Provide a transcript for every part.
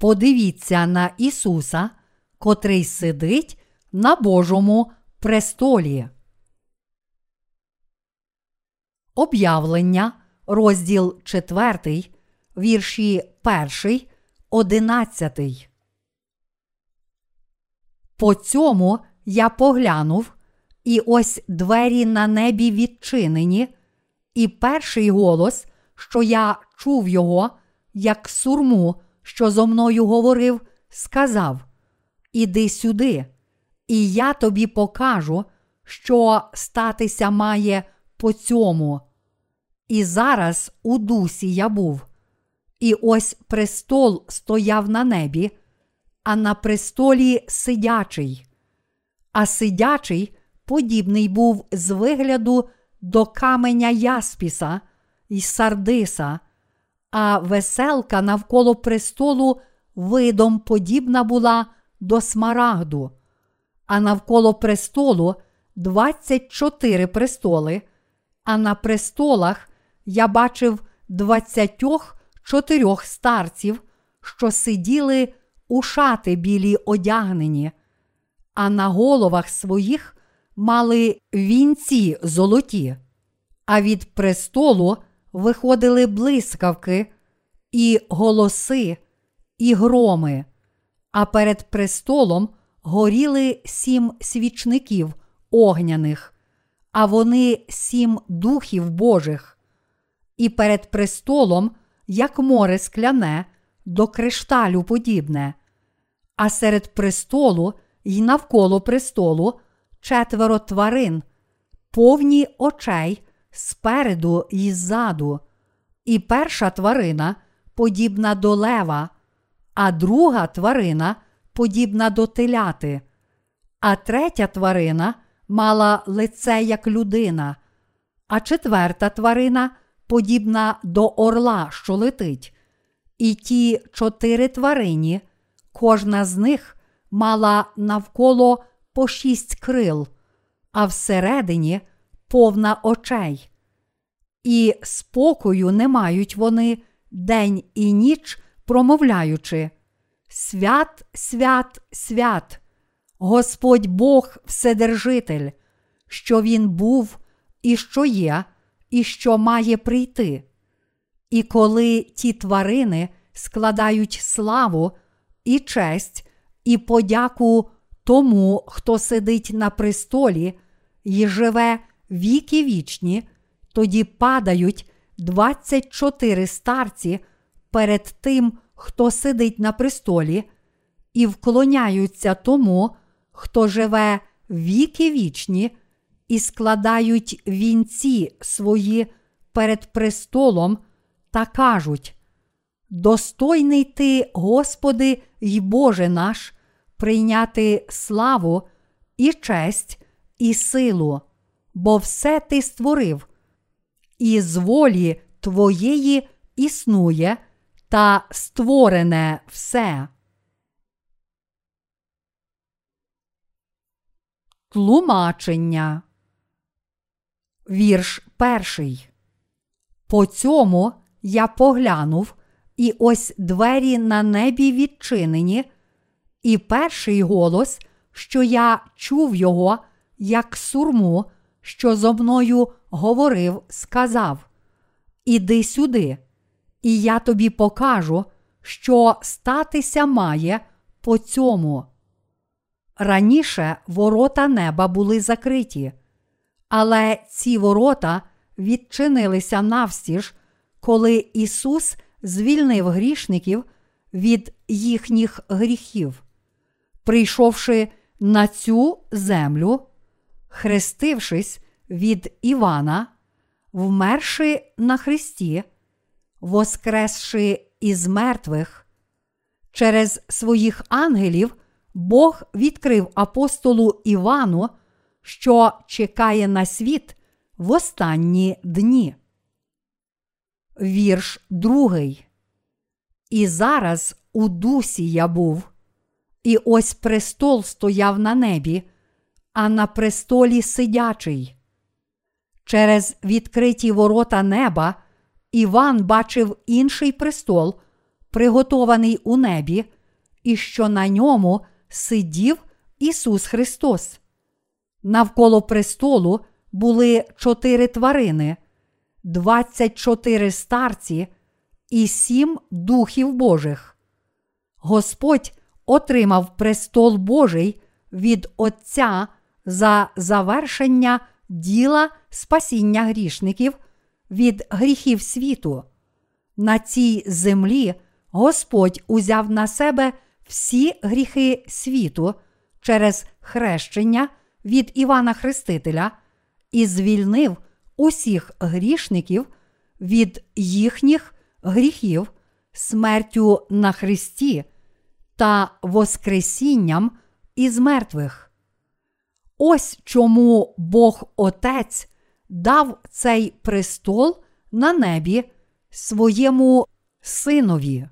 Подивіться на Ісуса, котрий сидить на Божому престолі. Об'явлення, розділ 4, вірші 1, 11. По цьому я поглянув, і ось двері на небі відчинені, і перший голос, що я чув його, як сурму, що зо мною говорив, сказав: Іди сюди, і я тобі покажу, що статися має по цьому. І зараз у дусі я був, і ось престол стояв на небі, а на престолі сидячий. А сидячий подібний був з вигляду до каменя Яспіса і Сардиса, а веселка навколо престолу видом подібна була до смарагду, а навколо престолу 24 престоли, а на престолах я бачив двадцятьох чотирьох старців, що сиділи у шати білі одягнені, а на головах своїх мали вінці золоті, а від престолу виходили блискавки, і голоси, і громи, а перед престолом горіли сім свічників огняних, а вони сім духів Божих, і перед престолом, як море скляне, до кришталю подібне, а серед престолу й навколо престолу четверо тварин, повні очей спереду і ззаду, і перша тварина подібна до лева, а друга тварина подібна до теляти, а третя тварина мала лице як людина, а четверта тварина подібна до орла, що летить. І ті чотири тварині, кожна з них мала навколо по шість крил, а всередині повна очей. І спокою не мають вони день і ніч, промовляючи: Свят, свят, свят, Господь Бог Вседержитель, що Він був, і що є, і що має прийти. І коли ті тварини складають славу і честь, і подяку тому, хто сидить на престолі і живе віки вічні, тоді падають 24 старці перед тим, хто сидить на престолі, і вклоняються тому, хто живе віки вічні, і складають вінці свої перед престолом та кажуть: Достойний ти, Господи й Боже наш, прийняти славу і честь і силу, бо все ти створив, і з волі Твоєї існує та створене все. Тлумачення. Вірш перший. По цьому я поглянув, і ось двері на небі відчинені, і перший голос, що я чув його, як сурму, що зо мною говорив, сказав: Іди сюди, і я тобі покажу, що статися має по цьому. Раніше ворота неба були закриті, але ці ворота відчинилися навстіж, коли Ісус звільнив грішників від їхніх гріхів, прийшовши на цю землю, хрестившись від Івана, вмерши на Христі, воскресши із мертвих, через своїх ангелів Бог відкрив апостолу Івану, що чекає на світ в останні дні. Вірш другий. І зараз у дусі я був, і ось престол стояв на небі, а на престолі сидячий. Через відкриті ворота неба Іван бачив інший престол, приготований у небі, і що на ньому сидів Ісус Христос. Навколо престолу були чотири тварини, двадцять чотири старці і сім духів Божих. Господь отримав престол Божий від Отця за завершення діла спасіння грішників від гріхів світу. На цій землі Господь узяв на себе всі гріхи світу через хрещення від Івана Хрестителя і звільнив усіх грішників від їхніх гріхів смертю на Христі та Воскресінням із мертвих. Ось чому Бог Отець дав цей престол на небі своєму синові.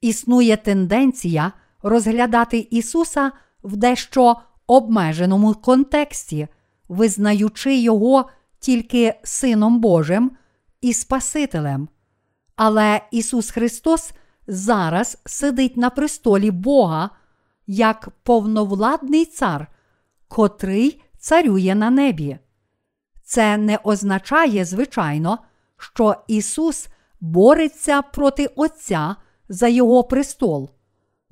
Існує тенденція розглядати Ісуса в дещо обмеженому контексті, визнаючи Його тільки Сином Божим і Спасителем. Але Ісус Христос зараз сидить на престолі Бога як повновладний цар, котрий царює на небі. Це не означає, звичайно, що Ісус бореться проти Отця за Його престол.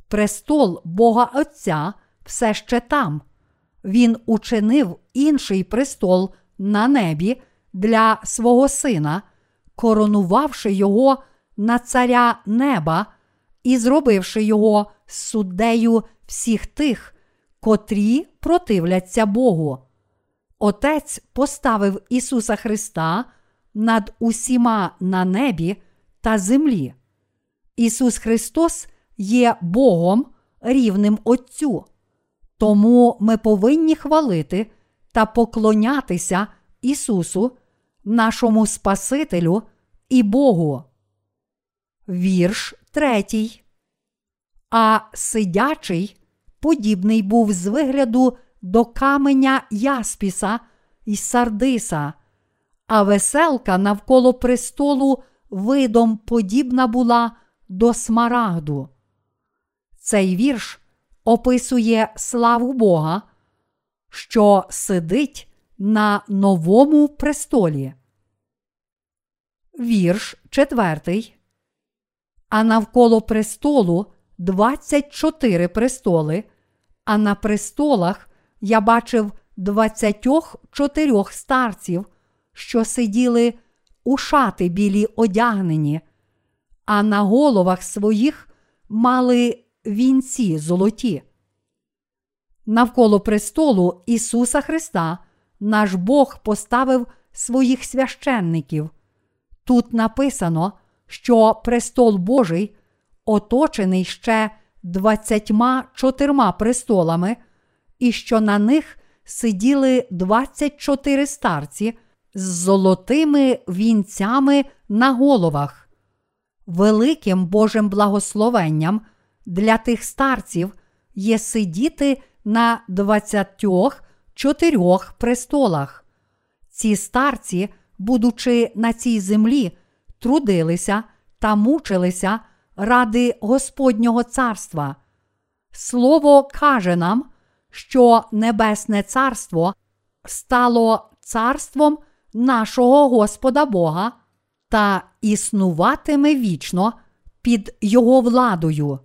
Престол Бога Отця все ще там. Він учинив інший престол на небі для свого сина, коронувавши його на царя неба і зробивши його суддею всіх тих, котрі противляться Богу. Отець поставив Ісуса Христа над усіма на небі та землі. Ісус Христос є Богом рівним Отцю. Тому ми повинні хвалити та поклонятися Ісусу, нашому Спасителю і Богу. Вірш третій. А сидячий подібний був з вигляду до каменя Яспіса і Сардиса, а веселка навколо престолу видом подібна була до смарагду. Цей вірш описує славу Бога, що сидить на новому престолі. Вірш четвертий. А навколо престолу 24 престоли, а на престолах я бачив 24 старців, що сиділи у шати білі одягнені, а на головах своїх мали вінці золоті. Навколо престолу Ісуса Христа наш Бог поставив своїх священників. Тут написано, що престол Божий оточений ще двадцятьма чотирма престолами, і що на них сиділи 24 старці з золотими вінцями на головах. Великим Божим благословенням для тих старців є сидіти на двадцятьох чотирьох престолах. Ці старці, будучи на цій землі, трудилися та мучилися ради Господнього царства. Слово каже нам, що Небесне Царство стало царством нашого Господа Бога та існуватиме вічно під Його владою.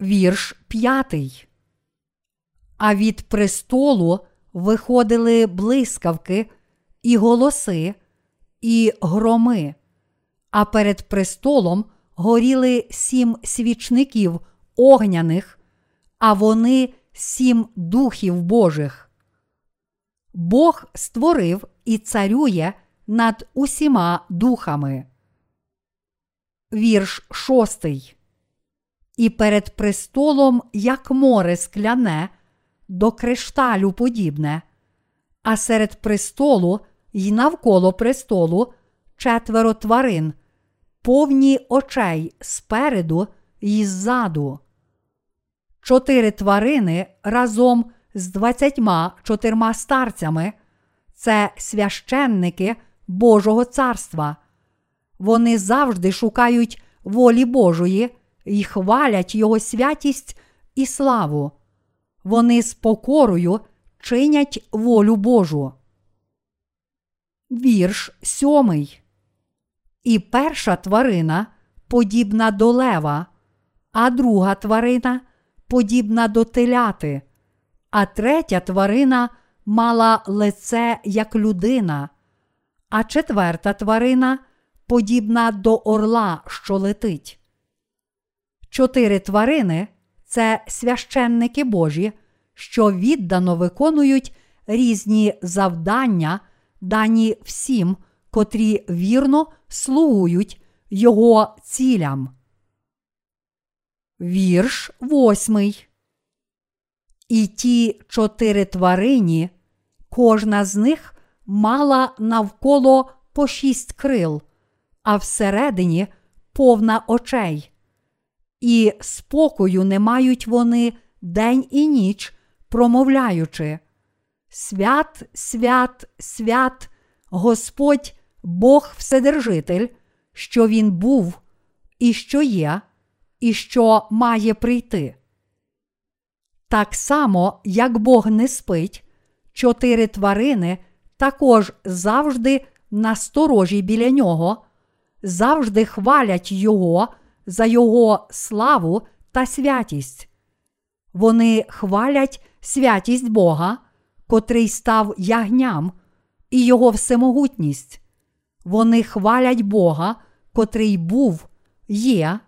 Вірш п'ятий. А від престолу виходили блискавки, і голоси, і громи, а перед престолом горіли сім свічників огняних, а вони сім духів Божих. Бог створив і царює над усіма духами. Вірш шостий. І перед престолом, як море скляне, до кришталю подібне, а серед престолу й навколо престолу четверо тварин, повні очей спереду й ззаду. Чотири тварини разом з двадцятьма чотирма старцями це священники Божого царства. Вони завжди шукають волі Божої і хвалять Його святість і славу. Вони з покорою чинять волю Божу. Вірш сьомий. І перша тварина подібна до лева, а друга тварина подібна до теляти, а третя тварина мала лице як людина, а четверта тварина подібна до орла, що летить. Чотири тварини це священники Божі, що віддано виконують різні завдання, дані всім, котрі вірно слугують Його цілям. Вірш восьмий. І ті чотири тварині, кожна з них мала навколо по шість крил, а всередині повна очей. І спокою не мають вони день і ніч, промовляючи. Свят, свят, свят, Господь Бог Вседержитель, що Він був, і що є, і що має прийти. Так само, як Бог не спить, чотири тварини також завжди насторожі біля нього, завжди хвалять Його за Його славу та святість. Вони хвалять святість Бога, котрий став ягням, і Його всемогутність. Вони хвалять Бога, котрий був, є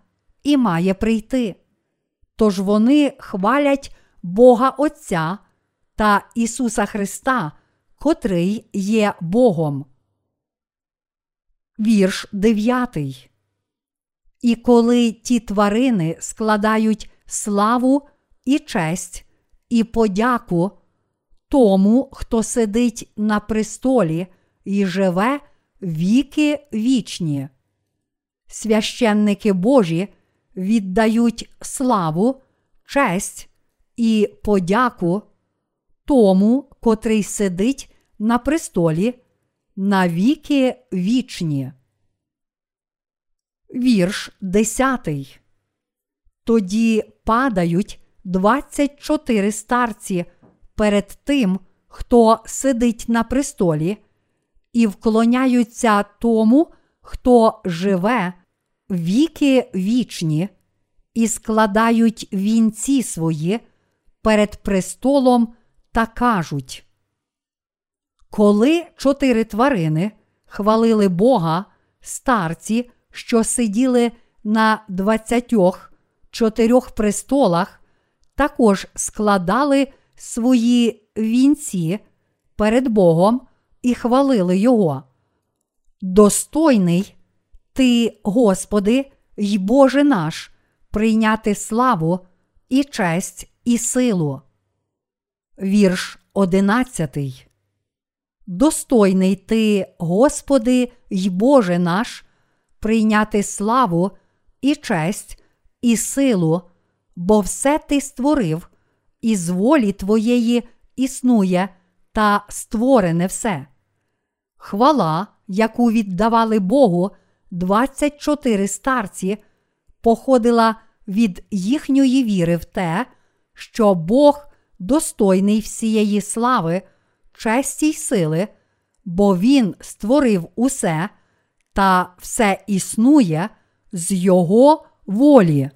і має прийти. Тож вони хвалять Бога Отця та Ісуса Христа, котрий є Богом. Вірш 9. І коли ті тварини складають славу і честь і подяку тому, хто сидить на престолі і живе віки вічні. Священники Божі віддають славу, честь і подяку тому, котрий сидить на престолі на віки вічні. Вірш десятий. Тоді падають двадцять чотири старці перед тим, хто сидить на престолі, і вклоняються тому, хто живе віки вічні, і складають вінці свої перед престолом та кажуть. Коли чотири тварини хвалили Бога, старці, що сиділи на двадцятьох чотирьох престолах, також складали свої вінці перед Богом і хвалили Його. Достойний ти, Господи, й Боже наш, прийняти славу і честь і силу. Вірш одинадцятий. Достойний ти, Господи, й Боже наш, прийняти славу і честь і силу, бо все ти створив, і з волі Твоєї існує та створене все. Хвала, яку віддавали Богу 24 старці, походила від їхньої віри в те, що Бог достойний всієї слави, честі й сили, бо Він створив усе та все існує з Його волі.